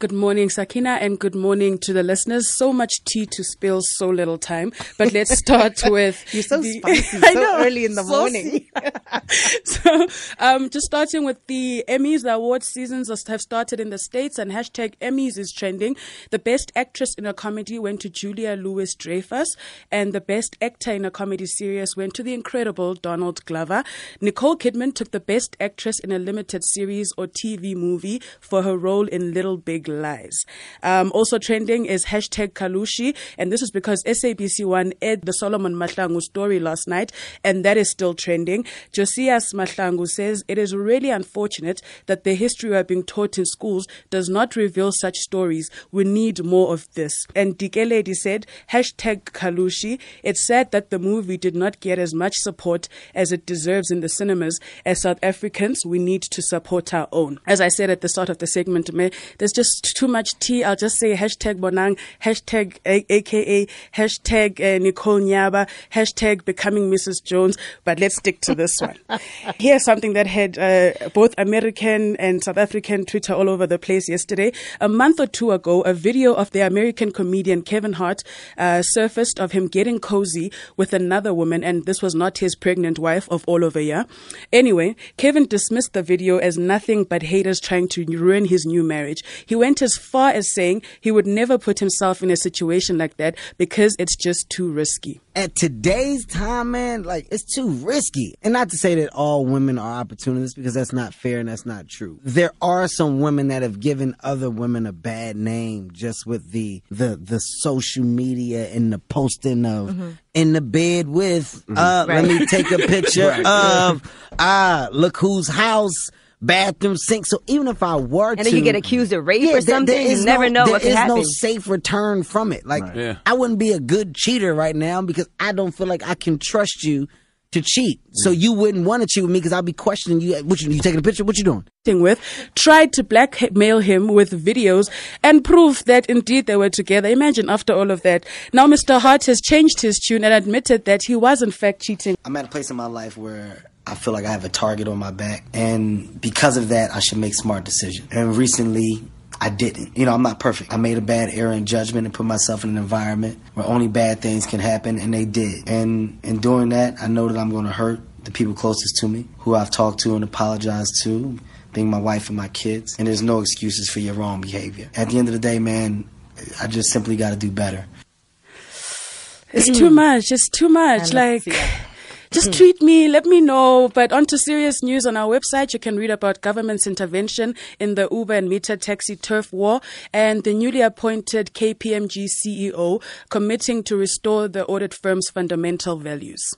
Good morning, Sakina, and good morning to the listeners. So much tea to spill, so little time. But let's start with. You're so the, spicy, so know, early in the morning. so, um, just starting with the Emmys, the award seasons have started in the States, and hashtag Emmys is trending. The best actress in a comedy went to Julia Louis Dreyfus, and the best actor in a comedy series went to the incredible Donald Glover. Nicole Kidman took the best actress in a limited series or TV movie for her role in Little Big lies. Um, also trending is hashtag Kalushi, and this is because SABC One aired the Solomon Mahlangu story last night, and that is still trending. Josias Mahlangu says it is really unfortunate that the history we are being taught in schools does not reveal such stories. We need more of this. And Dikeledi said, hashtag Kalushi. It's sad that the movie did not get as much support as it deserves in the cinemas. As South Africans, we need to support our own. As I said at the start of the segment, there's just too much tea, I'll just say hashtag Bonang, hashtag AKA, hashtag uh, Nicole Nyaba, hashtag becoming Mrs. Jones. But let's stick to this one. Here's something that had uh, both American and South African Twitter all over the place yesterday. A month or two ago, a video of the American comedian Kevin Hart uh, surfaced of him getting cozy with another woman, and this was not his pregnant wife of all over year. Anyway, Kevin dismissed the video as nothing but haters trying to ruin his new marriage. He went went as far as saying he would never put himself in a situation like that because it's just too risky. At today's time, man, like it's too risky. And not to say that all women are opportunists because that's not fair and that's not true. There are some women that have given other women a bad name just with the the the social media and the posting of mm-hmm. in the bed with mm-hmm. uh right. let me take a picture right. of ah uh, look whose house bathroom sink. So even if I were and to, then you get accused of rape yeah, or something, there, you never know what could happen. There is no safe return from it. Like right. yeah. I wouldn't be a good cheater right now because I don't feel like I can trust you to cheat. So you wouldn't want to cheat with me because I'll be questioning you. What you, you taking a picture? What you doing? With tried to blackmail him with videos and proof that indeed they were together. Imagine after all of that. Now Mr. Hart has changed his tune and admitted that he was in fact cheating. I'm at a place in my life where I feel like I have a target on my back. And because of that, I should make smart decisions. And recently, I didn't. You know, I'm not perfect. I made a bad error in judgment and put myself in an environment where only bad things can happen, and they did. And in doing that, I know that I'm going to hurt the people closest to me, who I've talked to and apologized to, being my wife and my kids. And there's no excuses for your wrong behavior. At the end of the day, man, I just simply got to do better. It's too much. It's too much. Like. Just hmm. tweet me, let me know. But on to serious news on our website, you can read about government's intervention in the Uber and Meter taxi turf war and the newly appointed KPMG CEO committing to restore the audit firm's fundamental values.